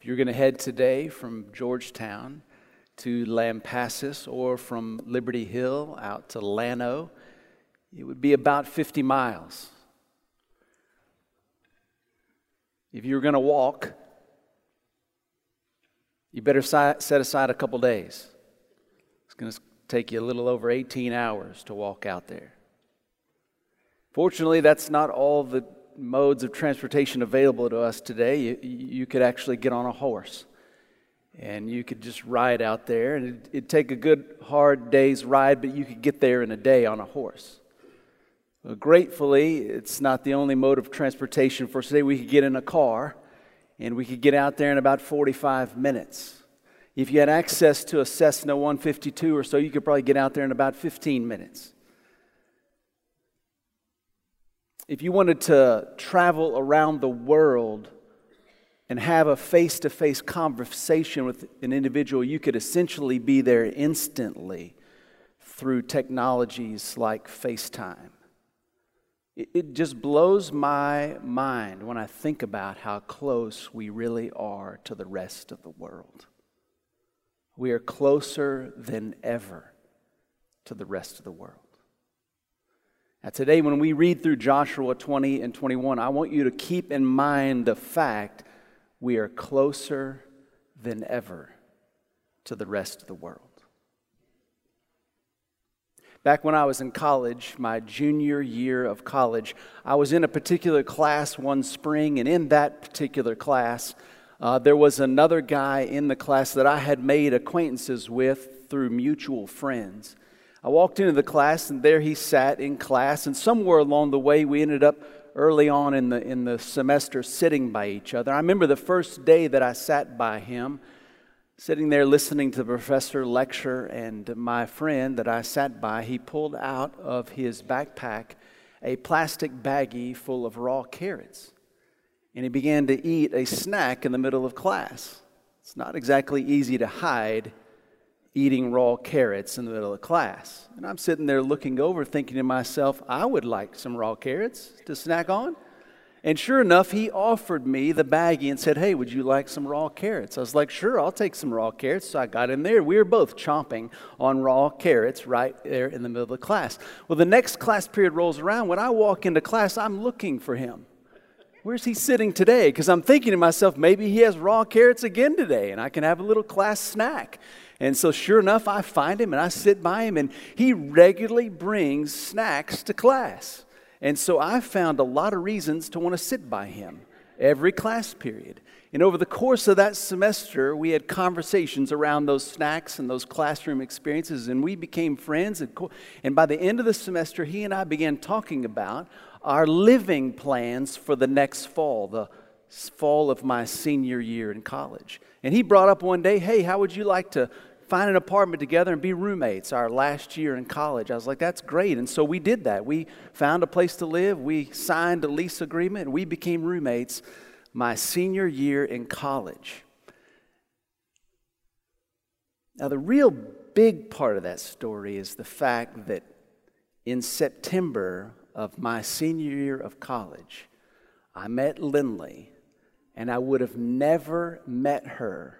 If you're going to head today from Georgetown to Lampasas or from Liberty Hill out to Llano, it would be about 50 miles. If you're going to walk, you better set aside a couple days. It's going to take you a little over 18 hours to walk out there. Fortunately, that's not all the modes of transportation available to us today. You, you could actually get on a horse and you could just ride out there, and it'd, it'd, take a good, hard day's ride, but you could get there in a day on a horse. Well, gratefully, it's not the only mode of transportation for today. We could get in a car and we could get out there in about 45 minutes. If you had access to a Cessna 152 or so, you could probably get out there in about 15 minutes. If you wanted to travel around the world and have a face to face conversation with an individual, you could essentially be there instantly through technologies like FaceTime. It just blows my mind when I think about how close we really are to the rest of the world. We are closer than ever to the rest of the world. Now, today, when we read through Joshua 20 and 21, I want you to keep in mind the fact we are closer than ever to the rest of the world. Back when I was in college, my junior year of college, I was in a particular class one spring, and in that particular class, uh, there was another guy in the class that I had made acquaintances with through mutual friends. I walked into the class, and there he sat in class. And somewhere along the way, we ended up early on in the, in the semester sitting by each other. I remember the first day that I sat by him, sitting there listening to the professor lecture, and my friend that I sat by, he pulled out of his backpack a plastic baggie full of raw carrots. And he began to eat a snack in the middle of class. It's not exactly easy to hide eating raw carrots in the middle of class. And I'm sitting there looking over, thinking to myself, I would like some raw carrots to snack on. And sure enough, he offered me the baggie and said, Hey, would you like some raw carrots? I was like, Sure, I'll take some raw carrots. So I got in there. We were both chomping on raw carrots right there in the middle of the class. Well, the next class period rolls around. When I walk into class, I'm looking for him. Where's he sitting today? Because I'm thinking to myself, maybe he has raw carrots again today and I can have a little class snack. And so, sure enough, I find him and I sit by him, and he regularly brings snacks to class. And so I found a lot of reasons to want to sit by him every class period. And over the course of that semester, we had conversations around those snacks and those classroom experiences, and we became friends. And by the end of the semester, he and I began talking about our living plans for the next fall, the fall of my senior year in college. And he brought up one day, hey, how would you like to find an apartment together and be roommates our last year in college. I was like, that's great. And so we did that. We found a place to live, we signed a lease agreement, and we became roommates my senior year in college. Now, the real big part of that story is the fact that in September of my senior year of college, I met Lindley, and I would have never met her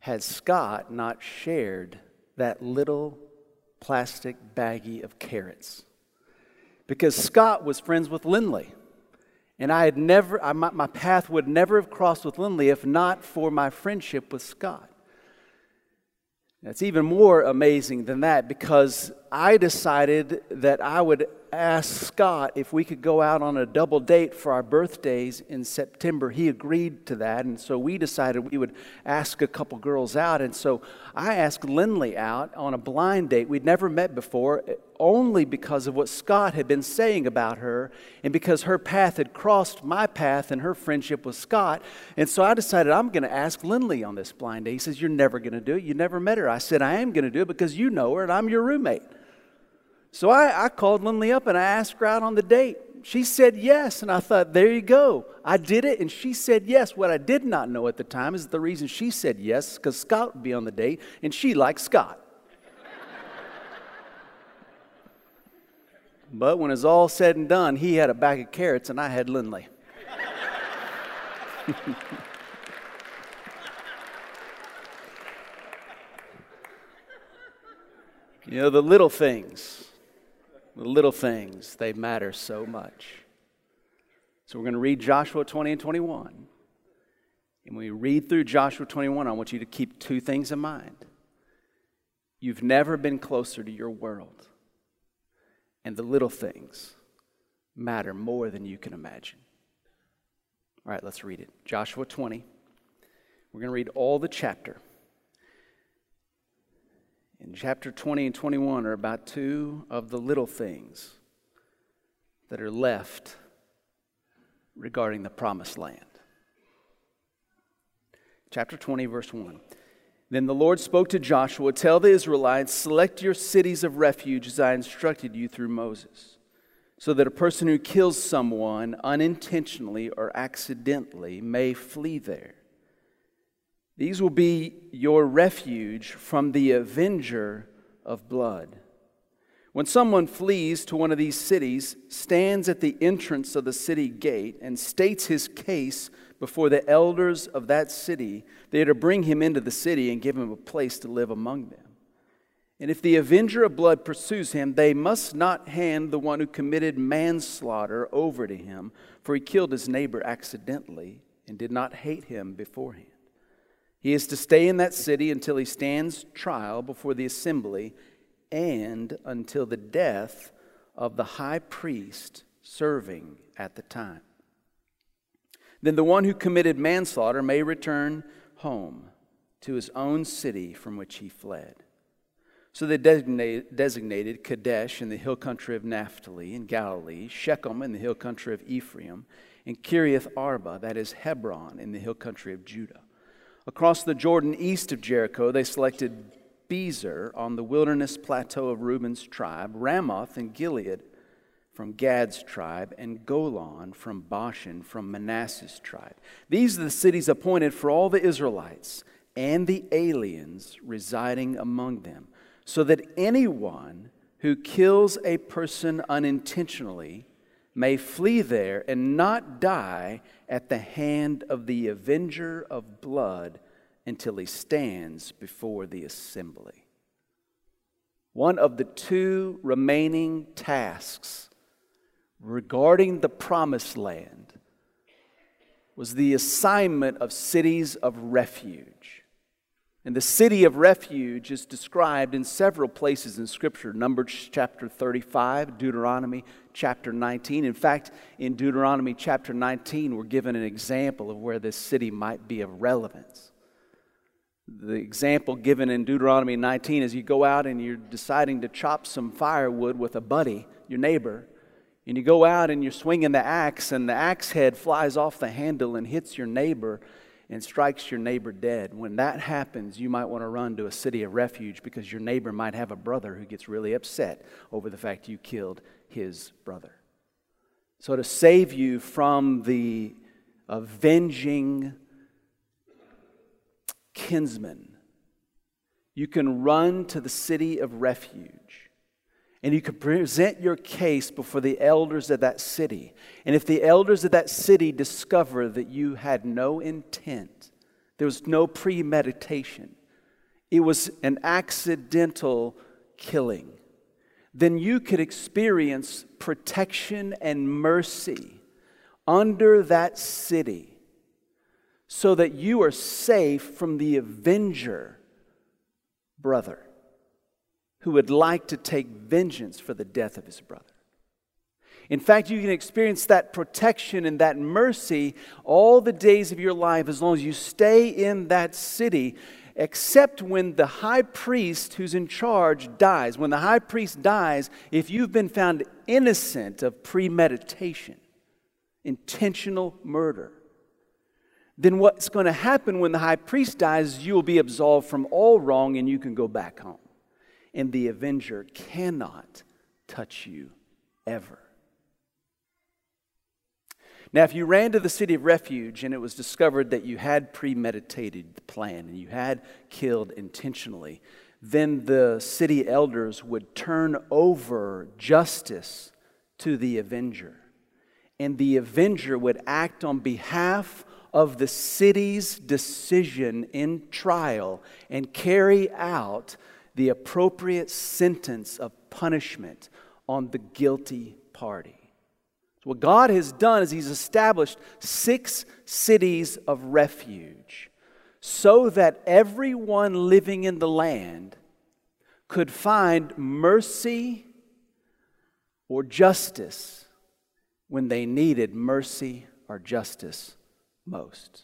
had Scott not shared that little plastic baggie of carrots. Because Scott was friends with Lindley. And I had never, I, my, my path would never have crossed with Lindley if not for my friendship with Scott. It's even more amazing than that because I decided that I would asked Scott if we could go out on a double date for our birthdays in September. He agreed to that, and so we decided we would ask a couple girls out. And so I asked Lindley out on a blind date. We'd never met before, only because of what Scott had been saying about her, and because her path had crossed my path and her friendship with Scott. And so I decided I'm going to ask Lindley on this blind date. He says, You're never going to do it. You never met her. I said, I am going to do it because you know her and I'm your roommate. So I, I called Lindley up and I asked her out on the date. She said yes, and I thought, there you go. I did it, and she said yes. What I did not know at the time is the reason she said yes, because Scott would be on the date, and she liked Scott. but when it's all said and done, he had a bag of carrots, and I had Lindley. you know, the little things the little things, they matter so much. So we're going to read Joshua 20 and 21. And when we read through Joshua 21, I want you to keep two things in mind. You've never been closer to your world, and the little things matter more than you can imagine. All right, let's read it. Joshua 20. We're going to read all the chapter. In chapter 20 and 21 are about two of the little things that are left regarding the promised land. Chapter 20, verse 1. Then the Lord spoke to Joshua Tell the Israelites, select your cities of refuge as I instructed you through Moses, so that a person who kills someone unintentionally or accidentally may flee there. These will be your refuge from the avenger of blood. When someone flees to one of these cities, stands at the entrance of the city gate, and states his case before the elders of that city, they are to bring him into the city and give him a place to live among them. And if the avenger of blood pursues him, they must not hand the one who committed manslaughter over to him, for he killed his neighbor accidentally and did not hate him beforehand. He is to stay in that city until he stands trial before the assembly and until the death of the high priest serving at the time. Then the one who committed manslaughter may return home to his own city from which he fled. So they designated, Kadesh in the hill country of Naphtali in Galilee, Shechem in the hill country of Ephraim, and Kiriath Arba, that is Hebron, in the hill country of Judah. Across the Jordan east of Jericho, they selected Bezer on the wilderness plateau of Reuben's tribe, Ramoth in Gilead from Gad's tribe, and Golan from Bashan from Manasseh's tribe. These are the cities appointed for all the Israelites and the aliens residing among them, so that anyone who kills a person unintentionally may flee there and not die at the hand of the avenger of blood until he stands before the assembly. One of the two remaining tasks regarding the promised land was the assignment of cities of refuge. And the city of refuge is described in several places in Scripture Numbers chapter 35, Deuteronomy chapter 19. In fact, in Deuteronomy chapter 19, we're given an example of where this city might be of relevance. The example given in Deuteronomy 19 is you go out and you're deciding to chop some firewood with a buddy, your neighbor, and you go out and you're swinging the axe, and the axe head flies off the handle and hits your neighbor and strikes your neighbor dead. When that happens, you might want to run to a city of refuge because your neighbor might have a brother who gets really upset over the fact you killed his brother. So, to save you from the avenging kinsman, you can run to the city of refuge and you could present your case before the elders of that city. And if the elders of that city discover that you had no intent, there was no premeditation, it was an accidental killing, then you could experience protection and mercy under that city so that you are safe from the avenger brother who would like to take vengeance for the death of his brother. In fact, you can experience that protection and that mercy all the days of your life as long as you stay in that city, except when the high priest who's in charge dies. When the high priest dies, if you've been found innocent of premeditation, intentional murder, then what's going to happen when the high priest dies, you will be absolved from all wrong and you can go back home and the avenger cannot touch you ever. Now, if you ran to the city of refuge and it was discovered that you had premeditated the plan and you had killed intentionally, then the city elders would turn over justice to the avenger. And the avenger would act on behalf of the city's decision in trial and carry out the appropriate sentence of punishment on the guilty party. So what God has done is He's established six cities of refuge so that everyone living in the land could find mercy or justice when they needed mercy or justice most.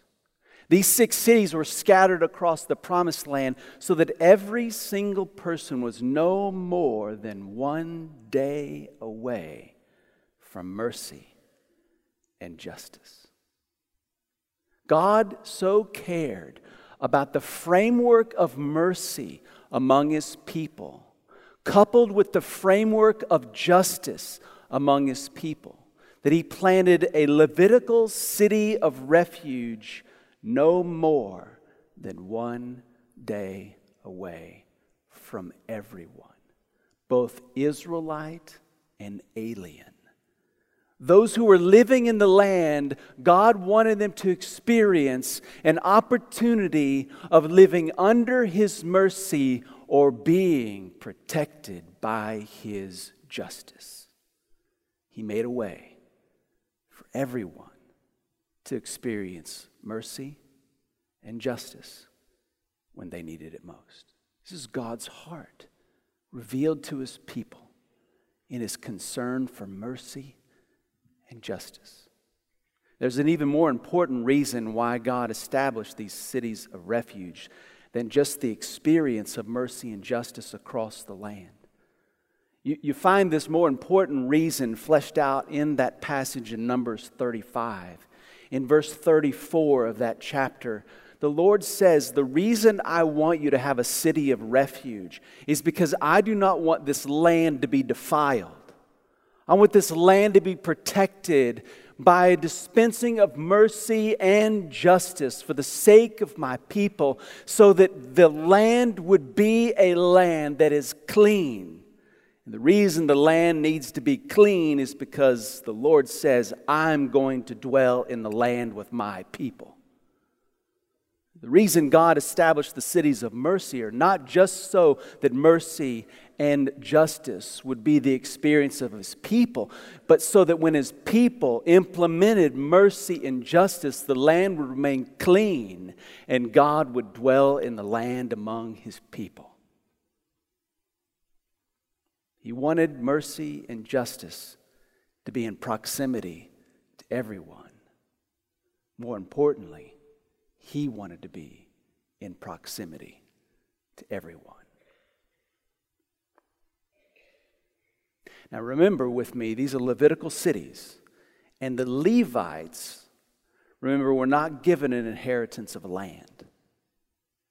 These six cities were scattered across the promised land so that every single person was no more than one day away from mercy and justice. God so cared about the framework of mercy among his people, coupled with the framework of justice among his people, that he planted a Levitical city of refuge no more than one day away from everyone, both Israelite and alien. Those who were living in the land, God wanted them to experience an opportunity of living under His mercy or being protected by His justice. He made a way for everyone to experience mercy and justice when they needed it most. This is God's heart revealed to His people in His concern for mercy and justice. There's an even more important reason why God established these cities of refuge than just the experience of mercy and justice across the land. You, you find this more important reason fleshed out in that passage in Numbers 35. In verse 34 of that chapter, the Lord says, The reason I want you to have a city of refuge is because I do not want this land to be defiled. I want this land to be protected by a dispensing of mercy and justice for the sake of my people, so that the land would be a land that is clean. And the reason the land needs to be clean is because the Lord says, I'm going to dwell in the land with my people. The reason God established the cities of mercy are not just so that mercy and justice would be the experience of his people, but so that when his people implemented mercy and justice, the land would remain clean and God would dwell in the land among his people. He wanted mercy and justice to be in proximity to everyone. More importantly, he wanted to be in proximity to everyone. Now, remember with me, these are Levitical cities, and the Levites, remember, were not given an inheritance of land.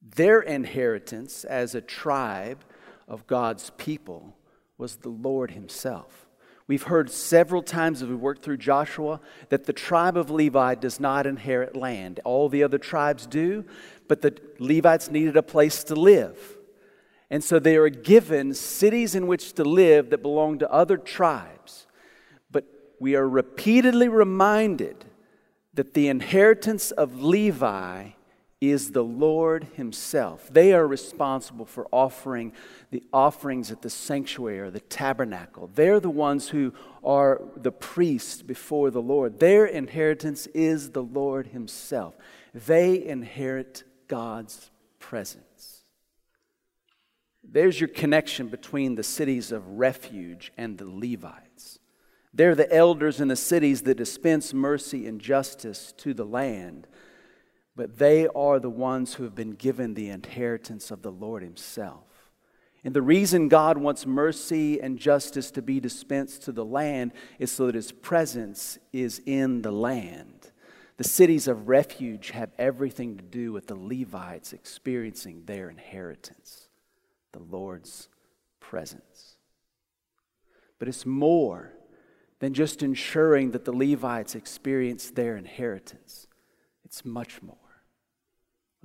Their inheritance as a tribe of God's people was the Lord Himself. We've heard several times as we worked through Joshua that the tribe of Levi does not inherit land. All the other tribes do, but the Levites needed a place to live. And so they are given cities in which to live that belong to other tribes. But we are repeatedly reminded that the inheritance of Levi is the Lord Himself. They are responsible for offering the offerings at the sanctuary or the tabernacle. They're the ones who are the priests before the Lord. Their inheritance is the Lord Himself. They inherit God's presence. There's your connection between the cities of refuge and the Levites. They're the elders in the cities that dispense mercy and justice to the land, but they are the ones who have been given the inheritance of the Lord Himself. And the reason God wants mercy and justice to be dispensed to the land is so that His presence is in the land. The cities of refuge have everything to do with the Levites experiencing their inheritance the Lord's presence. But it's more than just ensuring that the Levites experience their inheritance, it's much more.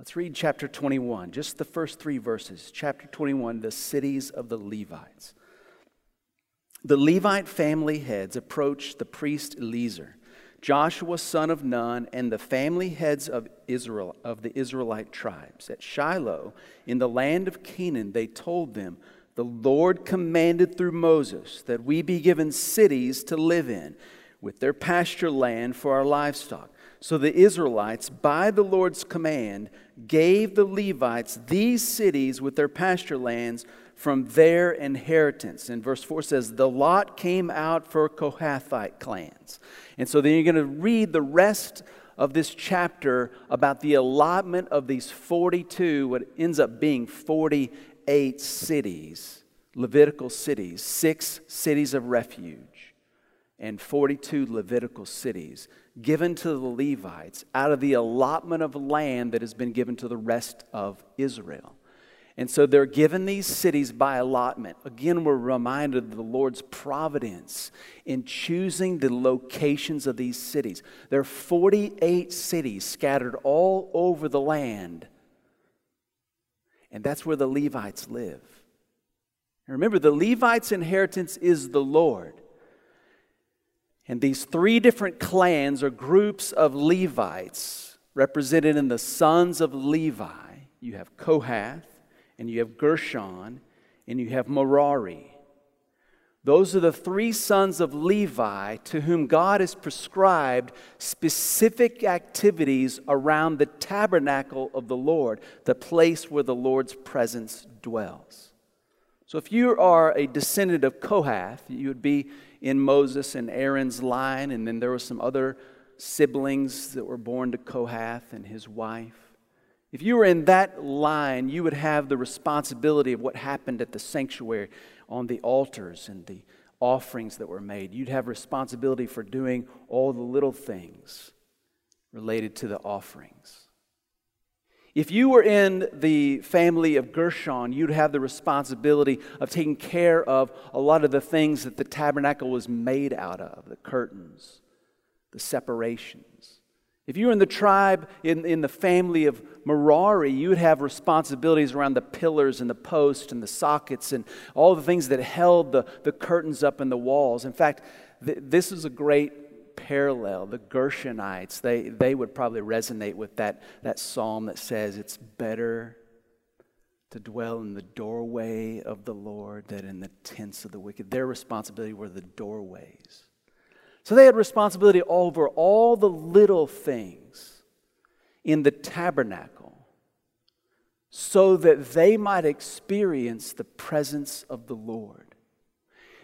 Let's read chapter 21, just the first three verses. Chapter 21, the cities of the Levites. The Levite family heads approached the priest Eleazar Joshua son of Nun, and the family heads of Israel of the Israelite tribes. At Shiloh, in the land of Canaan, they told them, The Lord commanded through Moses that we be given cities to live in, with their pasture land for our livestock. So the Israelites, by the Lord's command, gave the Levites these cities with their pasture lands from their inheritance. And verse 4 says, The lot came out for Kohathite clans. And so then you're going to read the rest of this chapter about the allotment of these 42, what ends up being 48 cities, Levitical cities, six cities of refuge, and 42 Levitical cities given to the Levites out of the allotment of land that has been given to the rest of Israel. And so they're given these cities by allotment. Again, we're reminded of the Lord's providence in choosing the locations of these cities. There are 48 cities scattered all over the land. And that's where the Levites live. And remember, the Levites' inheritance is the Lord. And these three different clans or groups of Levites represented in the sons of Levi. You have Kohath, and you have Gershon, and you have Merari. Those are the three sons of Levi to whom God has prescribed specific activities around the tabernacle of the Lord, the place where the Lord's presence dwells. So, if you are a descendant of Kohath, you would be in Moses and Aaron's line, and then there were some other siblings that were born to Kohath and his wife. If you were in that line, you would have the responsibility of what happened at the sanctuary on the altars and the offerings that were made. You'd have responsibility for doing all the little things related to the offerings. If you were in the family of Gershon, you'd have the responsibility of taking care of a lot of the things that the tabernacle was made out of the curtains, the separations. If you were in the tribe, in, in the family of Merari, you would have responsibilities around the pillars and the posts and the sockets and all the things that held the, the curtains up in the walls. In fact, th- this is a great parallel. The Gershonites, they, they would probably resonate with that, that psalm that says, It's better to dwell in the doorway of the Lord than in the tents of the wicked. Their responsibility were the doorways. So they had responsibility over all the little things in the tabernacle so that they might experience the presence of the Lord.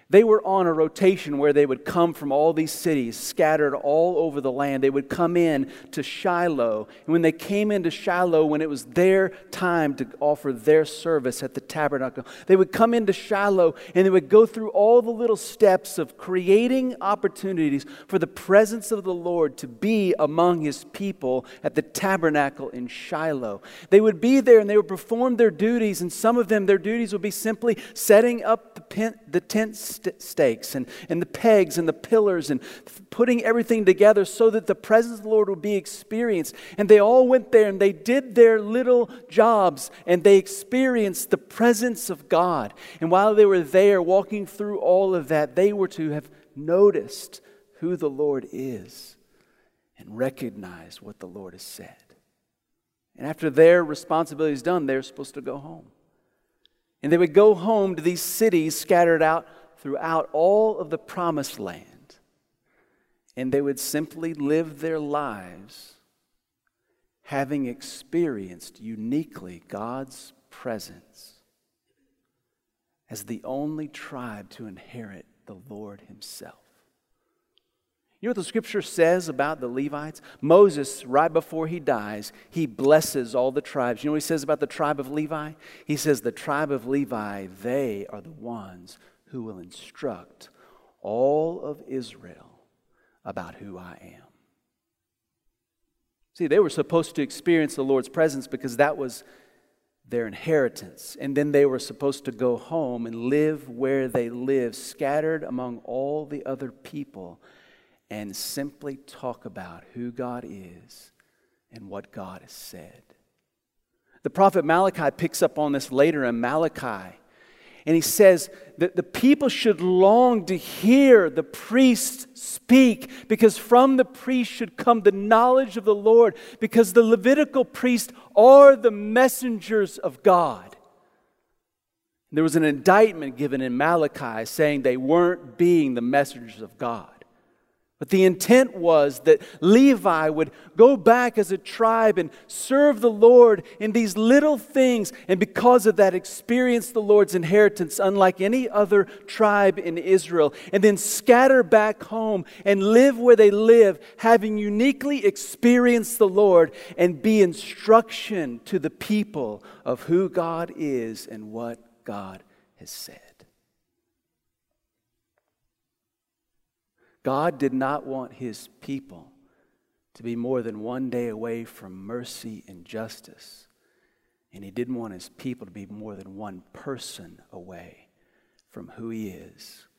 They were on a rotation where they would come from all these cities scattered all over the land. They would come in to Shiloh. And when they came into Shiloh, when it was their time to offer their service at the tabernacle, they would come into Shiloh and they would go through all the little steps of creating opportunities for the presence of the Lord to be among his people at the tabernacle in Shiloh. They would be there and they would perform their duties, and some of them, their duties would be simply setting up the, pen, the tents st- stakes and, and the pegs and the pillars and putting everything together so that the presence of the Lord would be experienced. And they all went there and they did their little jobs and they experienced the presence of God. And while they were there walking through all of that, they were to have noticed who the Lord is and recognized what the Lord has said. And after their responsibility is done, they're supposed to go home. And they would go home to these cities scattered out throughout all of the promised land, and they would simply live their lives having experienced uniquely God's presence as the only tribe to inherit the Lord Himself. You know what the scripture says about the Levites? Moses, right before he dies, he blesses all the tribes. You know what he says about the tribe of Levi? He says, The tribe of Levi, they are the ones who will instruct all of Israel about who I am. See, they were supposed to experience the Lord's presence because that was their inheritance. And then they were supposed to go home and live where they live, scattered among all the other people, and simply talk about who God is and what God has said. The prophet Malachi picks up on this later in Malachi And he says that the people should long to hear the priest speak, because from the priest should come the knowledge of the Lord, because the Levitical priests are the messengers of God. There was an indictment given in Malachi saying they weren't being the messengers of God. But the intent was that Levi would go back as a tribe and serve the Lord in these little things, and because of that, experience the Lord's inheritance unlike any other tribe in Israel, and then scatter back home and live where they live, having uniquely experienced the Lord and be instruction to the people of who God is and what God has said. God did not want his people to be more than one day away from mercy and justice. And he didn't want his people to be more than one person away from who he is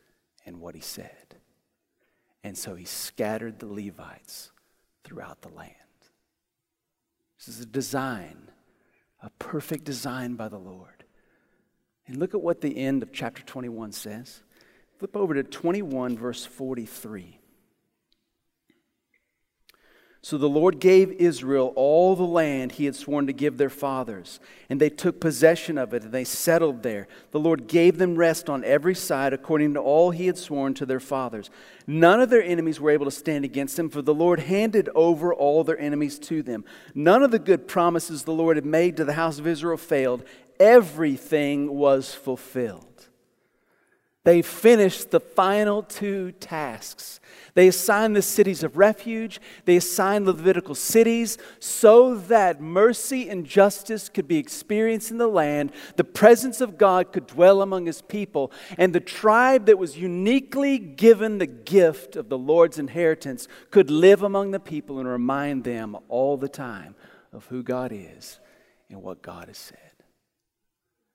and what he said. And so he scattered the Levites throughout the land. This is a design, a perfect design by the Lord. And look at what the end of chapter 21 says. Flip over to 21, verse 43. So the Lord gave Israel all the land he had sworn to give their fathers, and they took possession of it, and they settled there. The Lord gave them rest on every side according to all he had sworn to their fathers. None of their enemies were able to stand against them, for the Lord handed over all their enemies to them. None of the good promises the Lord had made to the house of Israel failed, everything was fulfilled. They finished the final two tasks. They assigned the cities of refuge, they assigned Levitical cities so that mercy and justice could be experienced in the land, the presence of God could dwell among his people, and the tribe that was uniquely given the gift of the Lord's inheritance could live among the people and remind them all the time of who God is and what God has said.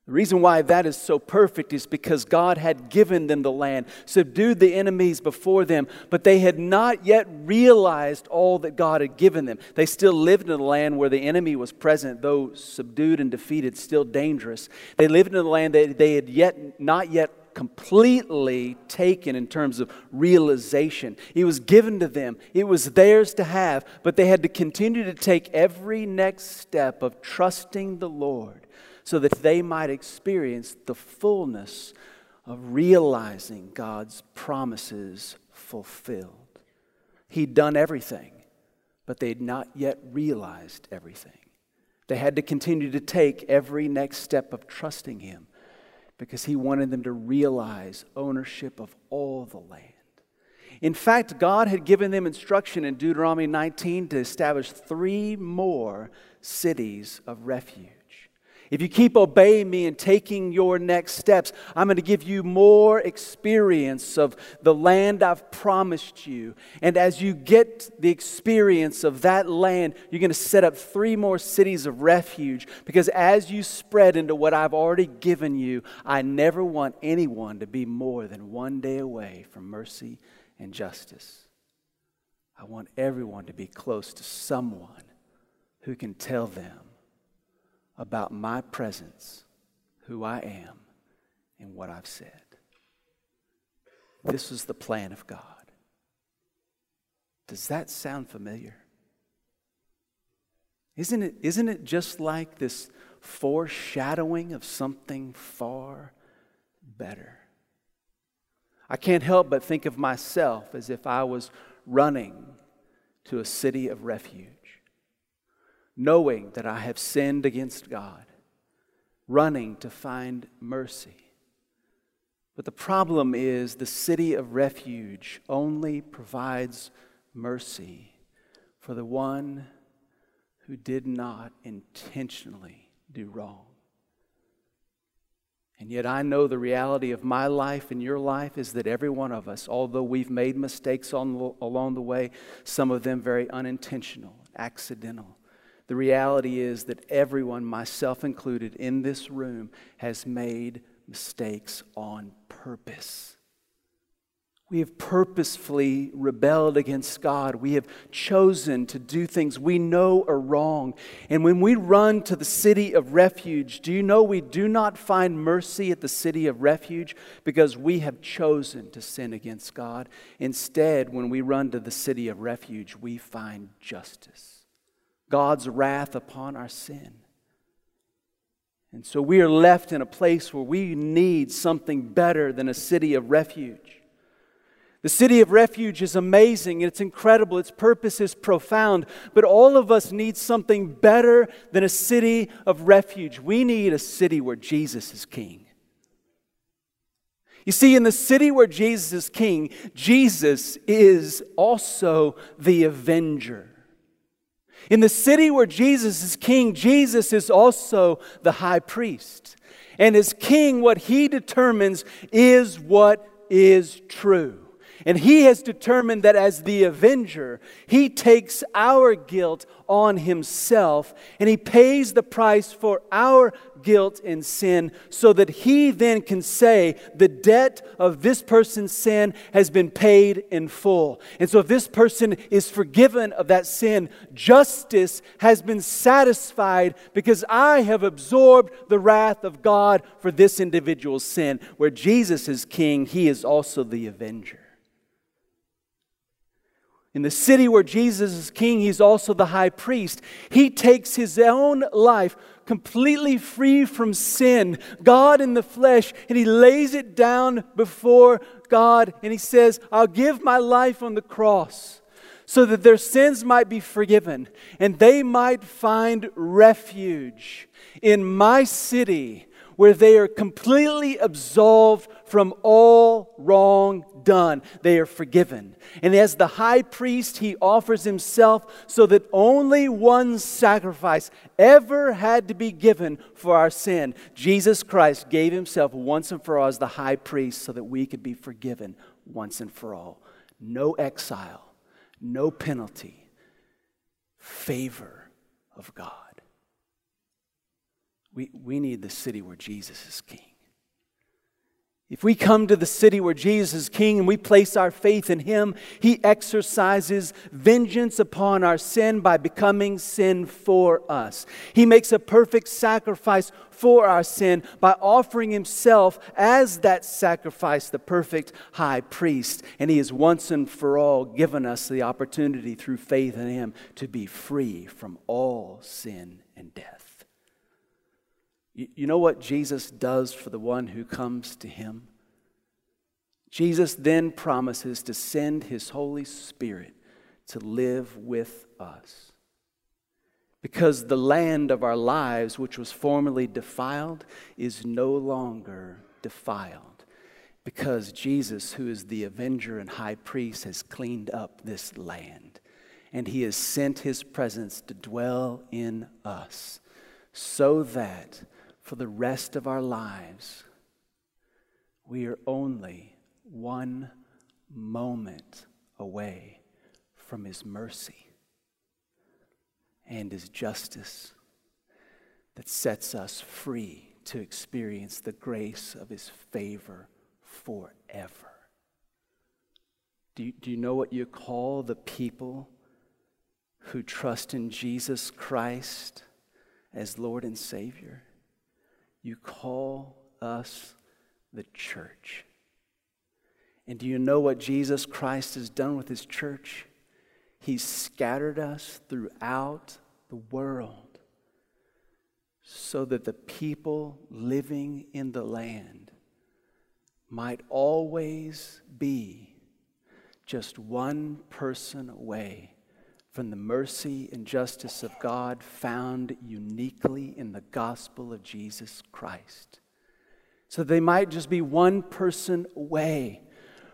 The reason why that is so perfect is because God had given them the land, subdued the enemies before them, but they had not yet realized all that God had given them. They still lived in a land where the enemy was present, though subdued and defeated, still dangerous. They lived in a land that they had yet not yet completely taken in terms of realization. It was given to them, it was theirs to have, but they had to continue to take every next step of trusting the Lord so that they might experience the fullness of realizing God's promises fulfilled. He'd done everything, but they'd not yet realized everything. They had to continue to take every next step of trusting Him because He wanted them to realize ownership of all the land. In fact, God had given them instruction in Deuteronomy 19 to establish three more cities of refuge. If you keep obeying me and taking your next steps, I'm going to give you more experience of the land I've promised you. And as you get the experience of that land, you're going to set up three more cities of refuge because as you spread into what I've already given you, I never want anyone to be more than one day away from mercy and justice. I want everyone to be close to someone who can tell them about my presence, who I am, and what I've said. This is the plan of God. Does that sound familiar? Isn't it, isn't it just like this foreshadowing of something far better? I can't help but think of myself as if I was running to a city of refuge knowing that I have sinned against God, running to find mercy. But the problem is the city of refuge only provides mercy for the one who did not intentionally do wrong. And yet, I know the reality of my life and your life is that every one of us, although we've made mistakes on, along the way, some of them very unintentional, accidental, the reality is that everyone, myself included, in this room has made mistakes on purpose. We have purposefully rebelled against God. We have chosen to do things we know are wrong. And when we run to the city of refuge, do you know we do not find mercy at the city of refuge because we have chosen to sin against God? Instead, when we run to the city of refuge, we find justice, God's wrath upon our sin. And so we are left in a place where we need something better than a city of refuge. The city of refuge is amazing, it's incredible, its purpose is profound, but all of us need something better than a city of refuge. We need a city where Jesus is king. You see, in the city where Jesus is king, Jesus is also the avenger. In the city where Jesus is king, Jesus is also the high priest. And as king, what he determines is what is true. And he has determined that as the avenger, he takes our guilt on himself and he pays the price for our guilt and sin so that he then can say the debt of this person's sin has been paid in full. And so if this person is forgiven of that sin, justice has been satisfied because I have absorbed the wrath of God for this individual's sin. Where Jesus is king, he is also the avenger. In the city where Jesus is king, he's also the high priest. He takes his own life completely free from sin, God in the flesh, and he lays it down before God and he says, I'll give my life on the cross so that their sins might be forgiven and they might find refuge in my city where they are completely absolved from all wrong done. They are forgiven. And as the high priest, he offers himself so that only one sacrifice ever had to be given for our sin. Jesus Christ gave himself once and for all as the high priest so that we could be forgiven once and for all. No exile, no penalty, favor of God. We, we need the city where Jesus is king. If we come to the city where Jesus is king and we place our faith in him, he exercises vengeance upon our sin by becoming sin for us. He makes a perfect sacrifice for our sin by offering himself as that sacrifice, the perfect high priest. And he has once and for all given us the opportunity through faith in him to be free from all sin and death. You know what Jesus does for the one who comes to him? Jesus then promises to send his Holy Spirit to live with us. Because the land of our lives, which was formerly defiled, is no longer defiled. Because Jesus, who is the avenger and high priest, has cleaned up this land. And he has sent his presence to dwell in us so that for the rest of our lives, we are only one moment away from His mercy and His justice that sets us free to experience the grace of His favor forever. Do you, do you know what you call the people who trust in Jesus Christ as Lord and Savior? You call us the church. And do you know what Jesus Christ has done with his church? He's scattered us throughout the world so that the people living in the land might always be just one person away from the mercy and justice of God found uniquely in the gospel of Jesus Christ. So they might just be one person away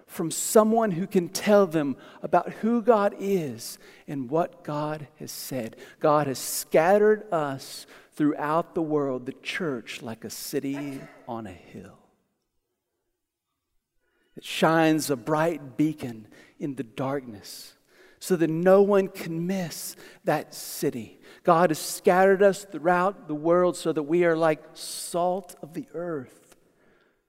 from someone who can tell them about who God is and what God has said. God has scattered us throughout the world, the church, like a city on a hill. It shines a bright beacon in the darkness so that no one can miss that city. God has scattered us throughout the world so that we are like salt of the earth,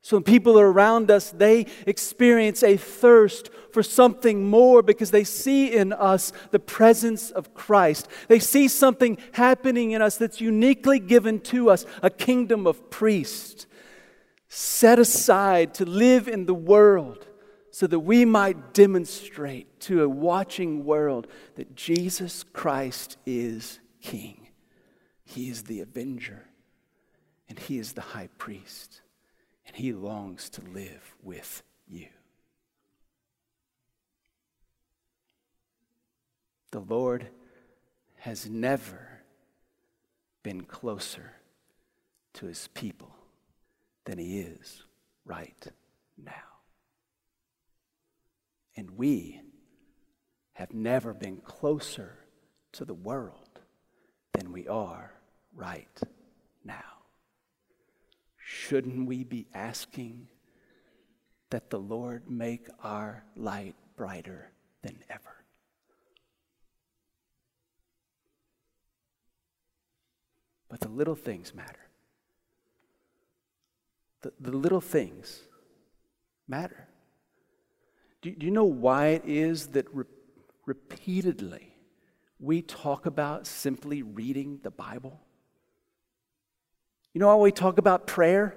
So when people are around us, they experience a thirst for something more because they see in us the presence of Christ. They see something happening in us that's uniquely given to us a kingdom of priests set aside to live in the world so that we might demonstrate to a watching world that Jesus Christ is King. He is the avenger, and He is the high priest and He longs to live with you. The Lord has never been closer to His people than He is right now. And we have never been closer to the world than we are right now. Shouldn't we be asking that the Lord make our light brighter than ever? But the little things matter. The, the little things matter. Do, do you know why it is that re- repeatedly we talk about simply reading the Bible? You know how we talk about prayer?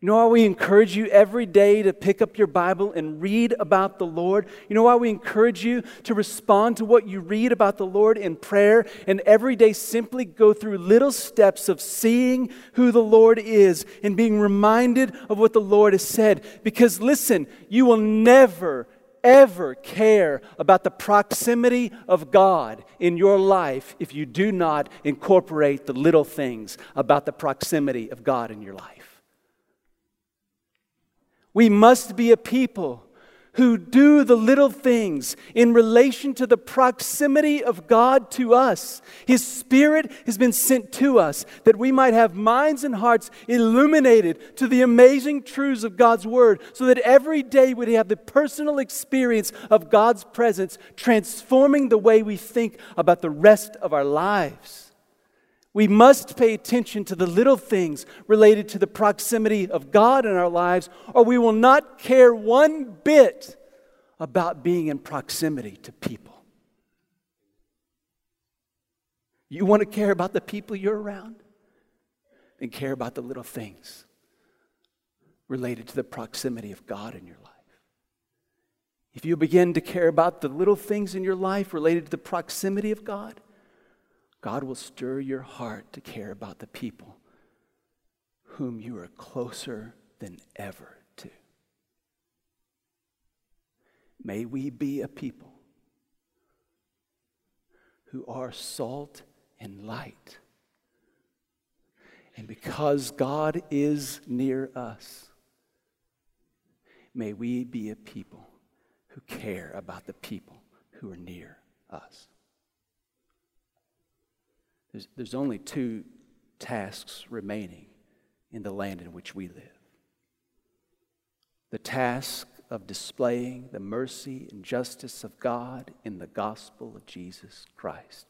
You know why we encourage you every day to pick up your Bible and read about the Lord? You know why we encourage you to respond to what you read about the Lord in prayer and every day simply go through little steps of seeing who the Lord is and being reminded of what the Lord has said? Because listen, you will never, ever care about the proximity of God in your life if you do not incorporate the little things about the proximity of God in your life. We must be a people who do the little things in relation to the proximity of God to us. His Spirit has been sent to us that we might have minds and hearts illuminated to the amazing truths of God's Word, so that every day we have the personal experience of God's presence transforming the way we think about the rest of our lives. We must pay attention to the little things related to the proximity of God in our lives, or we will not care one bit about being in proximity to people. You want to care about the people you're around? Then care about the little things related to the proximity of God in your life. If you begin to care about the little things in your life related to the proximity of God, God will stir your heart to care about the people whom you are closer than ever to. May we be a people who are salt and light. And because God is near us, may we be a people who care about the people who are near us. There's, there's only two tasks remaining in the land in which we live the task of displaying the mercy and justice of God in the gospel of Jesus Christ,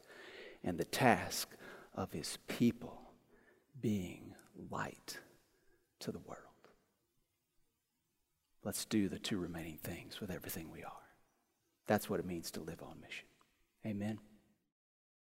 and the task of his people being light to the world. Let's do the two remaining things with everything we are. That's what it means to live on mission. Amen.